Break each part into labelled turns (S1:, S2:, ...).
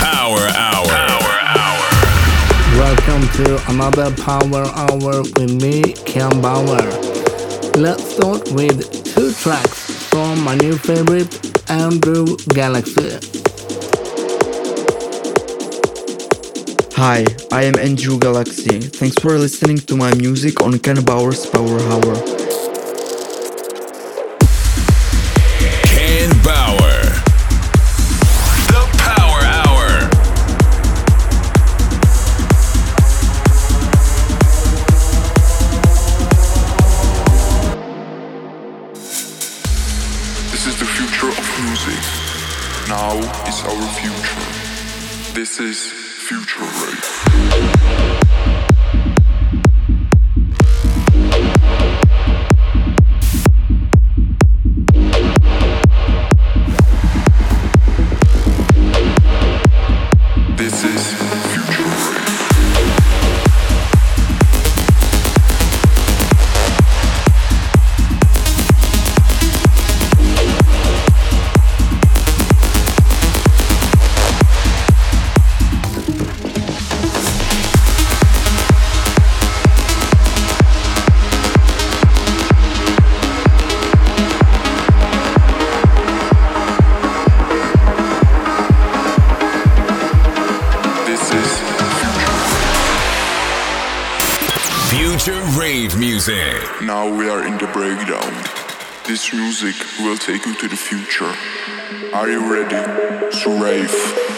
S1: Power Hour. Power Hour.
S2: Welcome to another Power Hour with me, Ken Bauer. Let's start with two tracks from my new favorite, Andrew Galaxy.
S3: Hi, I am Andrew Galaxy. Thanks for listening to my music on Ken Bauer's Power Hour.
S4: This music will take you to the future. Are you ready to rave?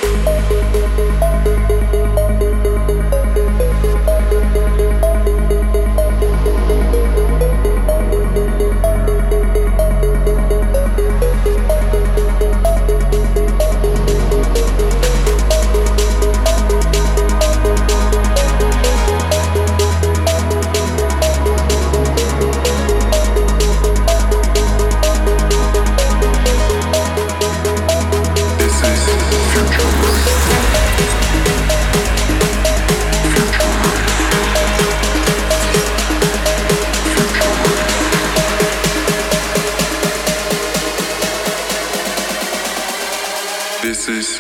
S4: This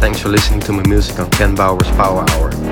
S4: Thanks for listening
S1: to my music on Ken Bauer's Power Hour.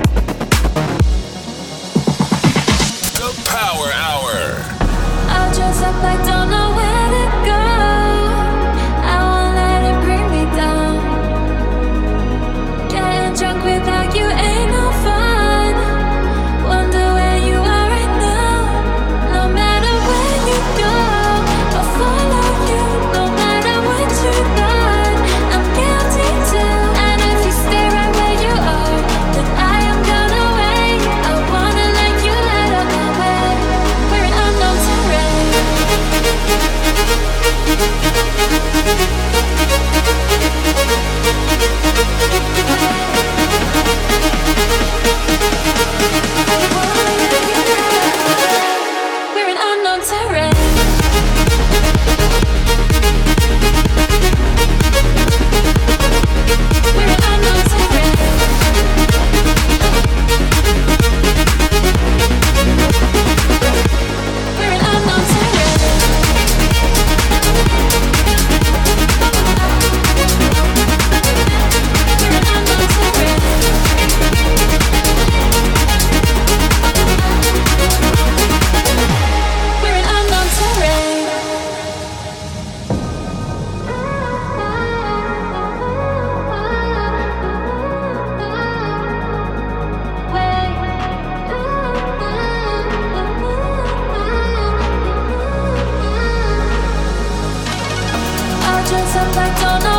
S1: I don't
S4: know.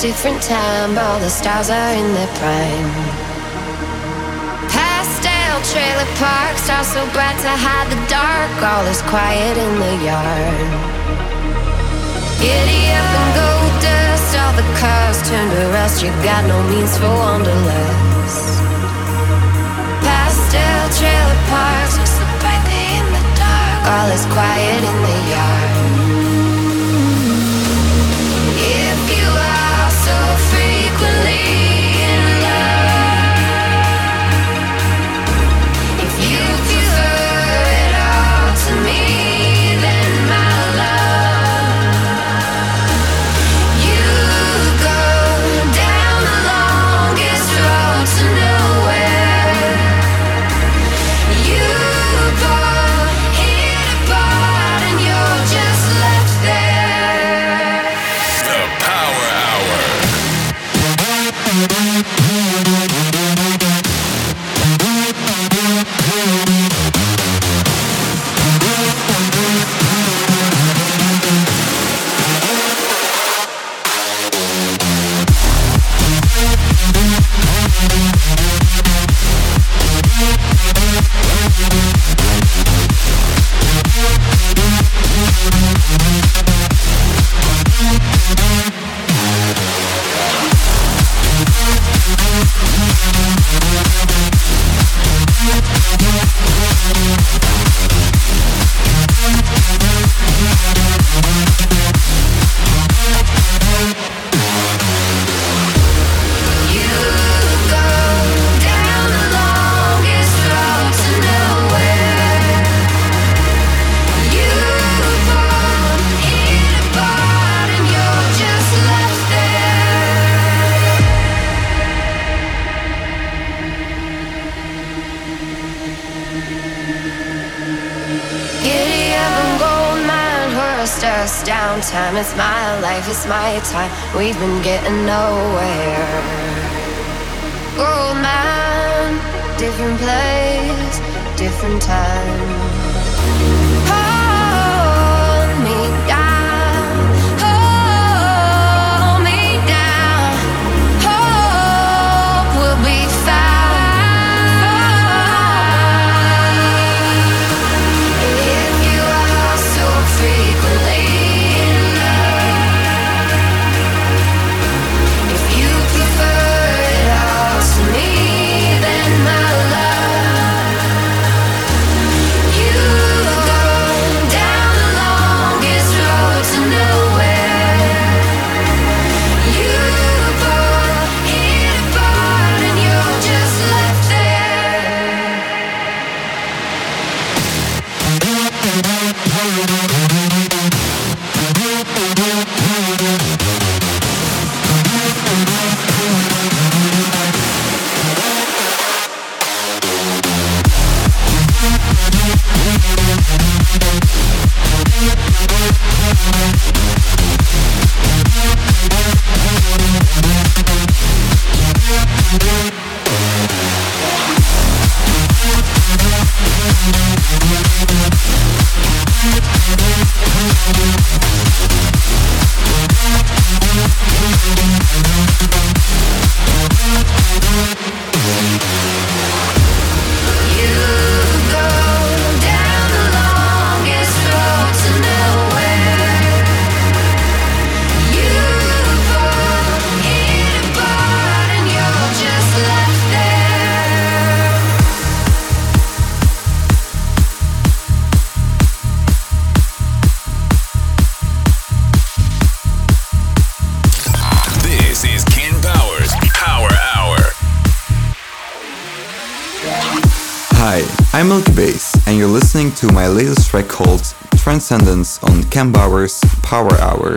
S5: Different time, all the stars are in their prime. Pastel trailer parks are so bright to hide the dark, all is quiet in the yard. Giddy up and go dust, all the cars turn to rust, you got no means for wanderlust. Pastel trailer parks are so bright in the dark, all is quiet in the yard. It's my time. We've been getting nowhere. Old man, different place, different time.
S3: Thank track called Transcendence on Ken Bauer's Power Hour.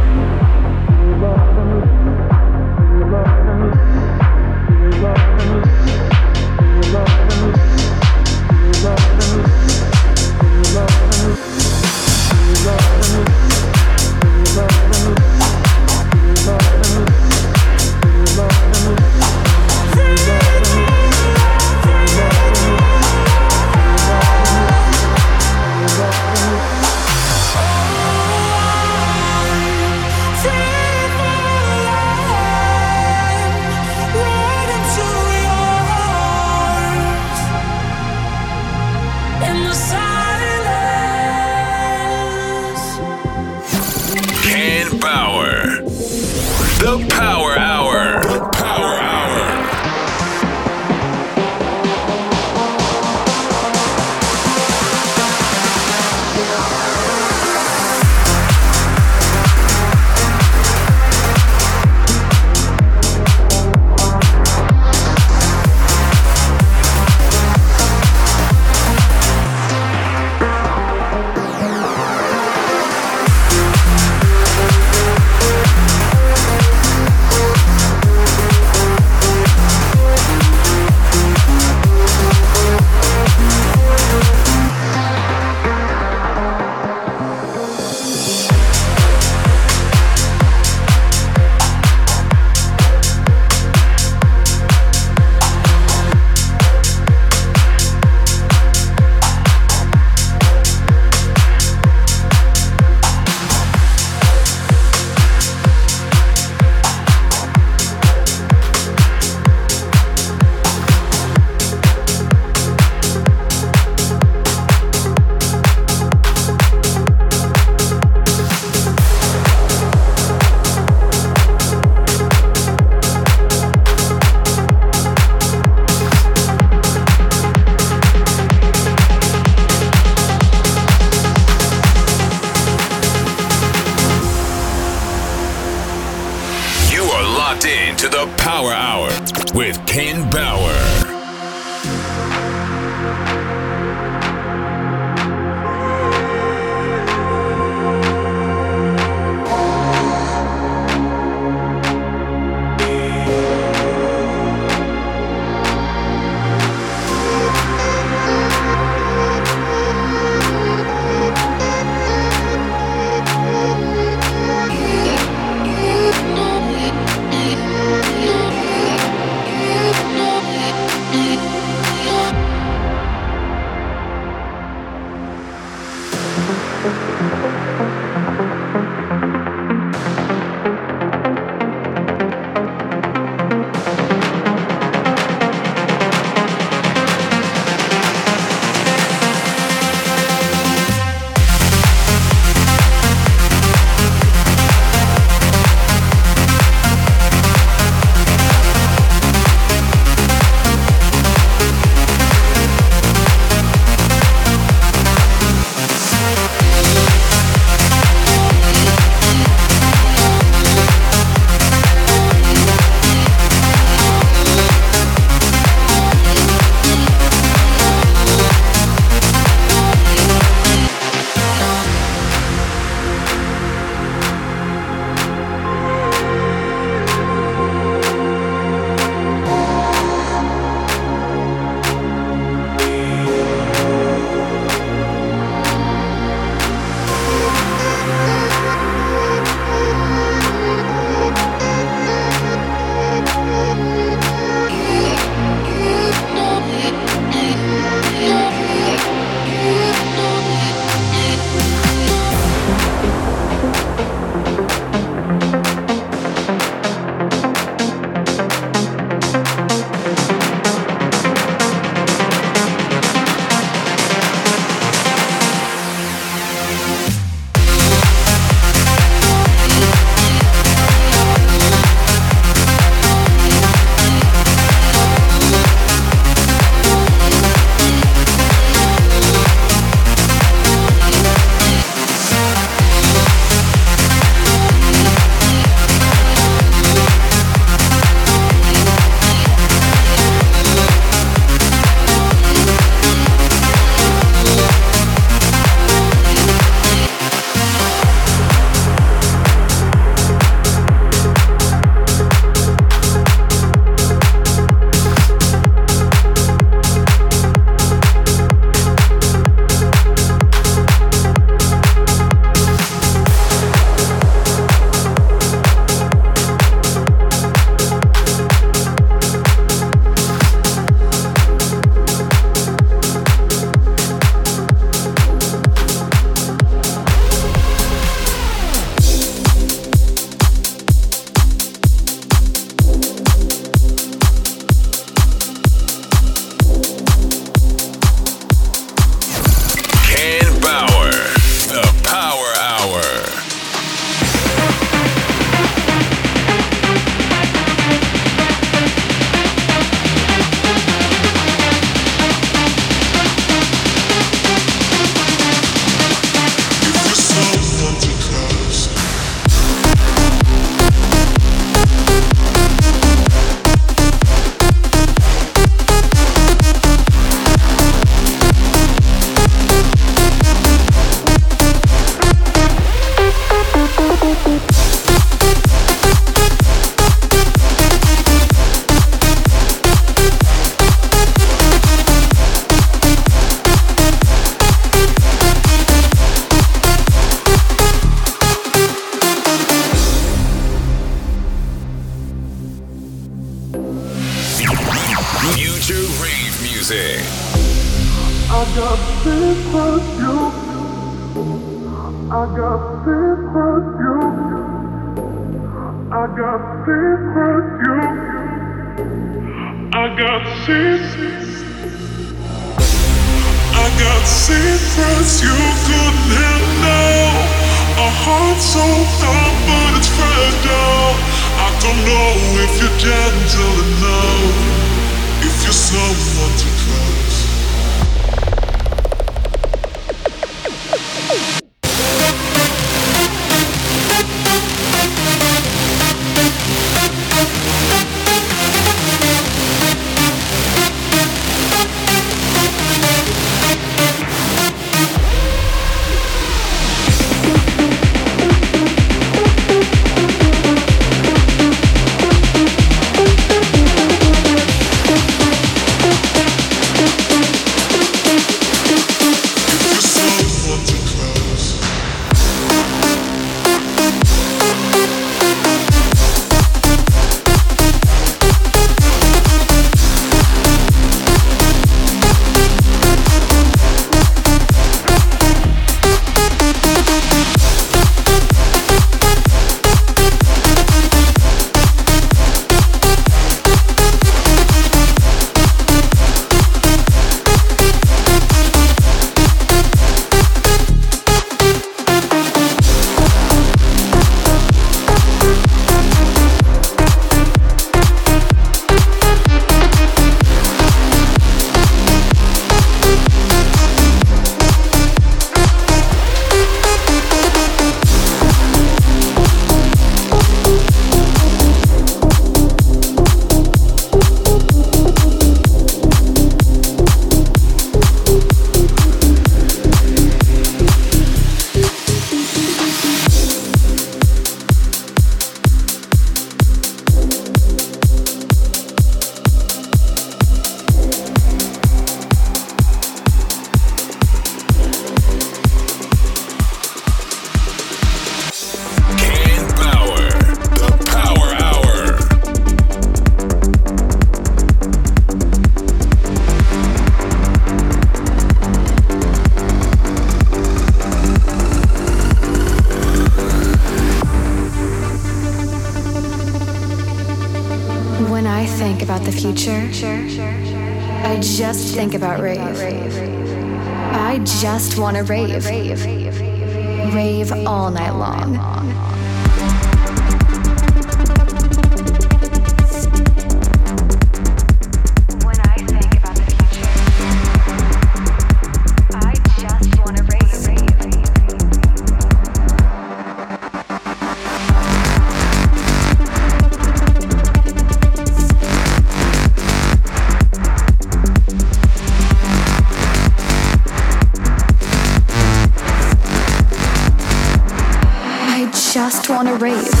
S6: wanna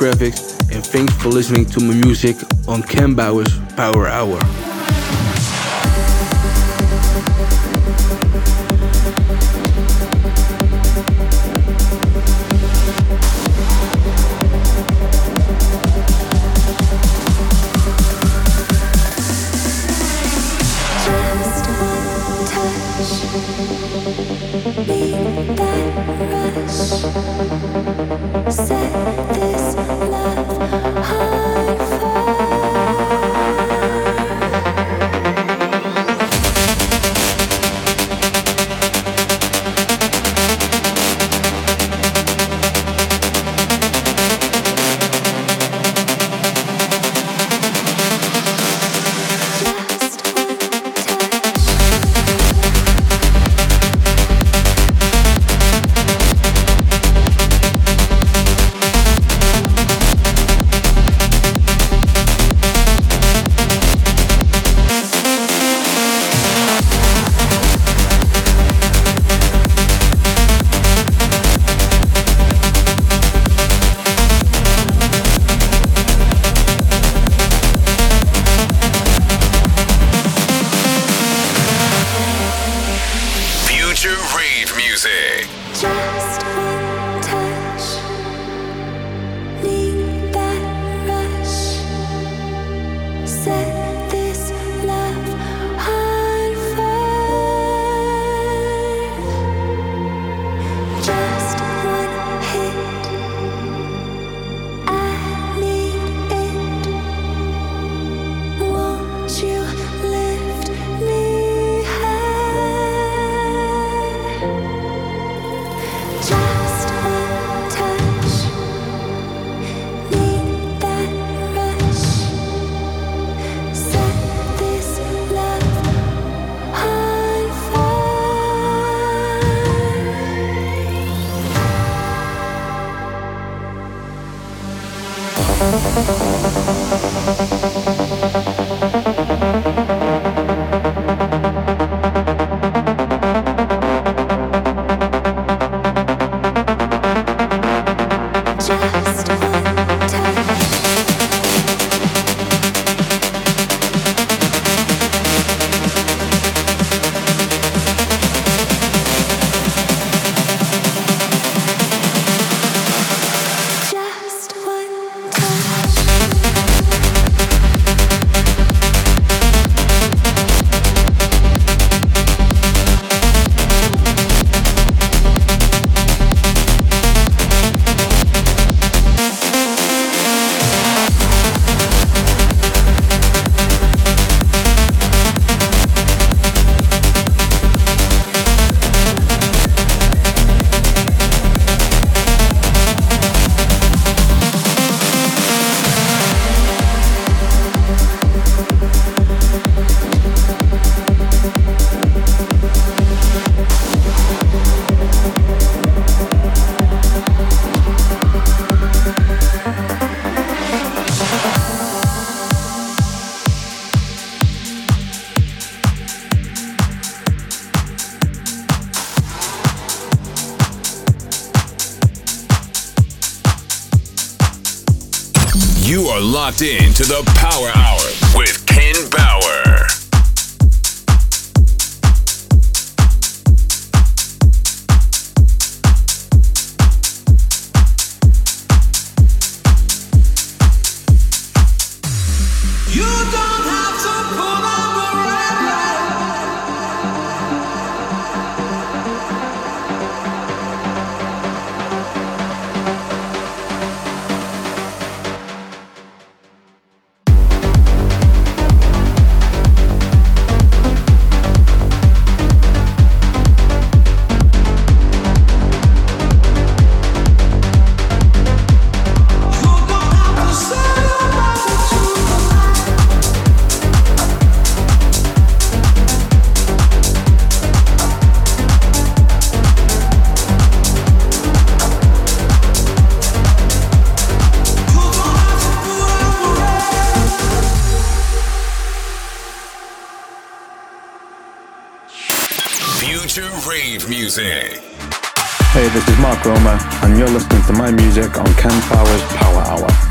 S7: Krevix, and thanks for listening to my music on Ken Bauer's Power Hour.
S1: To the Power
S8: and you're listening to my music on Ken Bauer's Power Hour.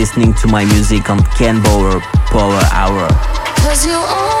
S9: listening to my music on Ken Bauer Power Hour.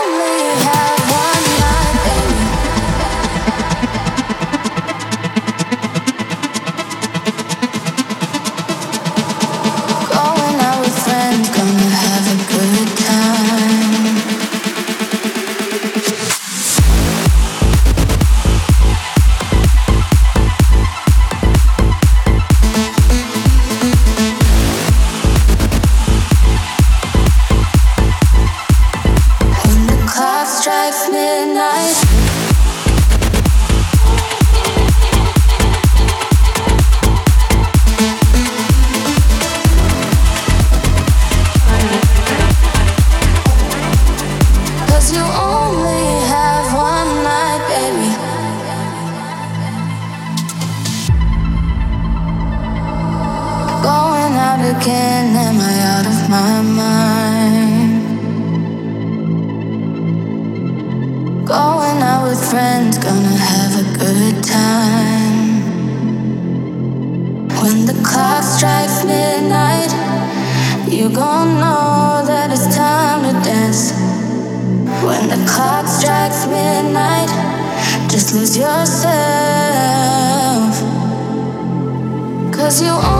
S10: Cause you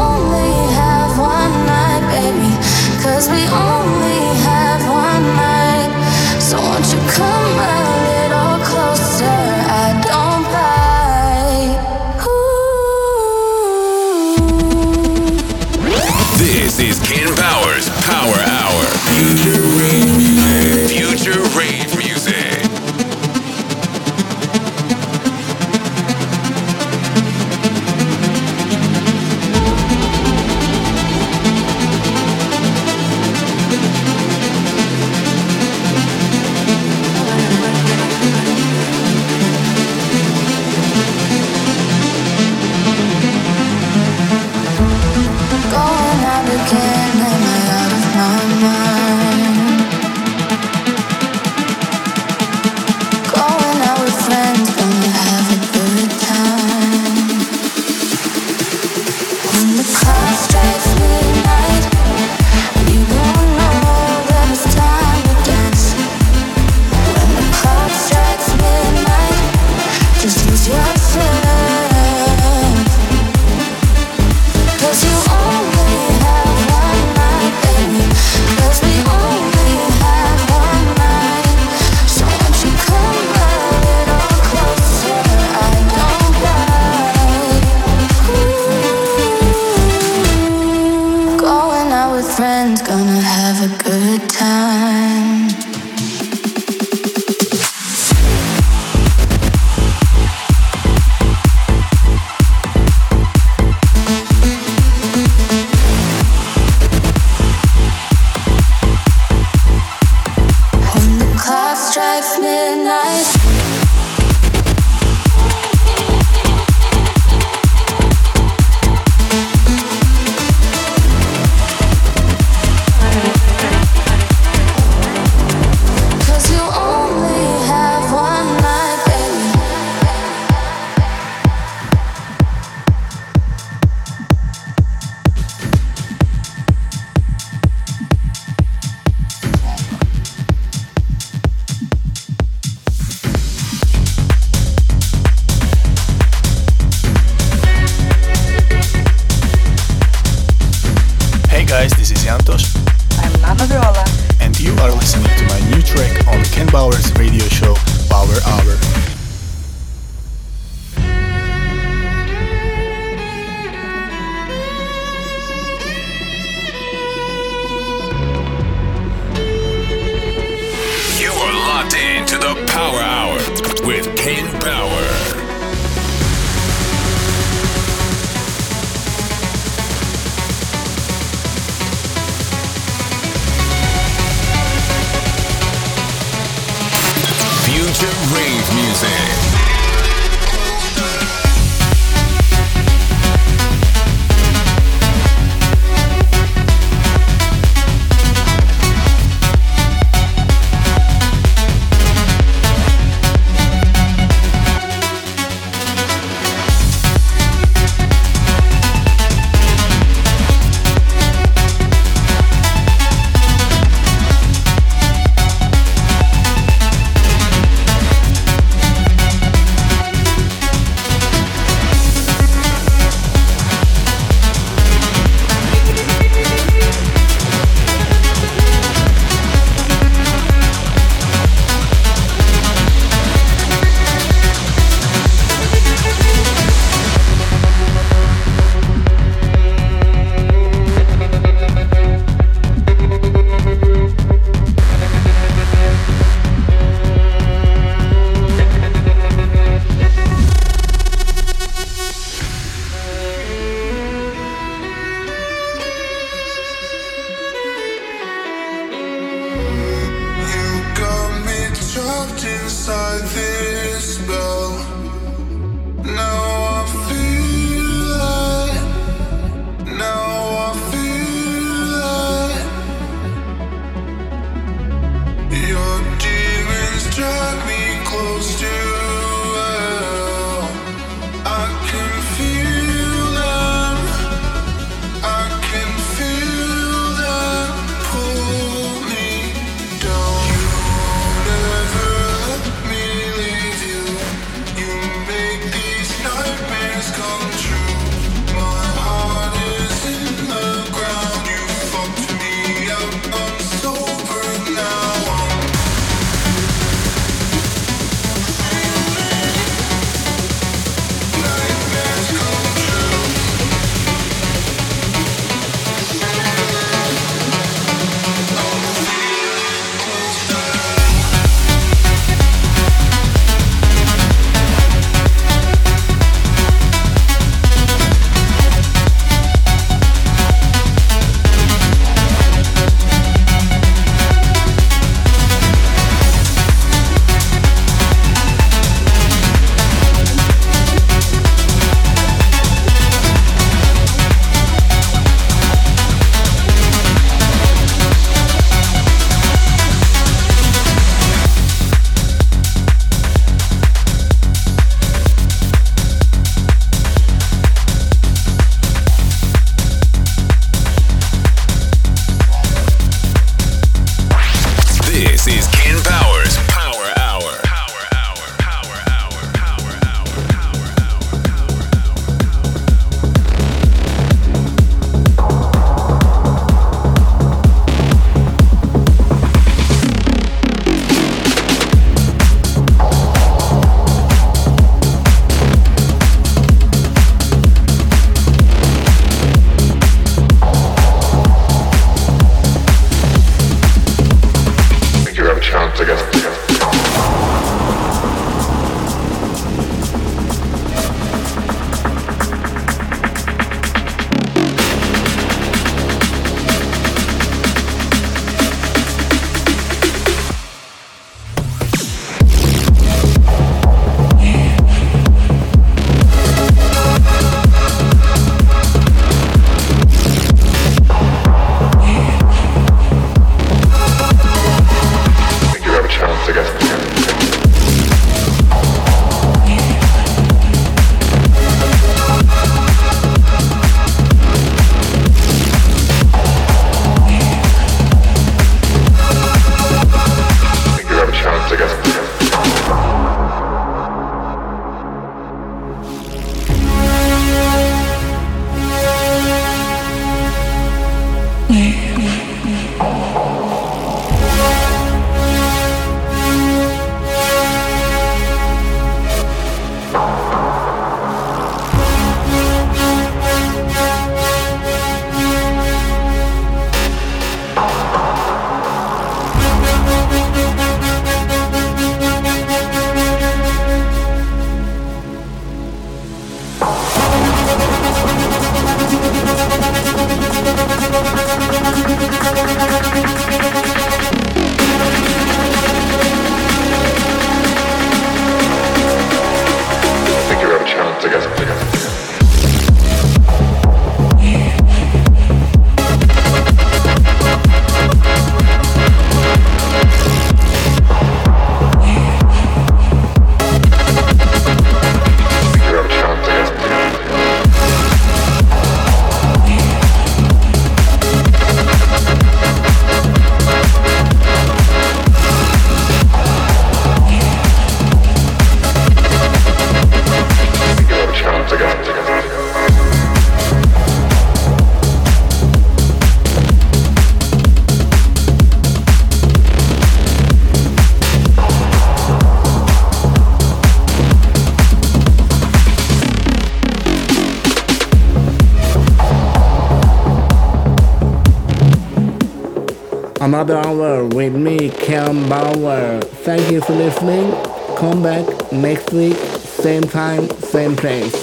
S2: next week, same time, same place.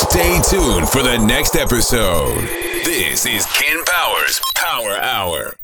S1: Stay tuned for the next episode. This is Ken Bauer's Power Hour.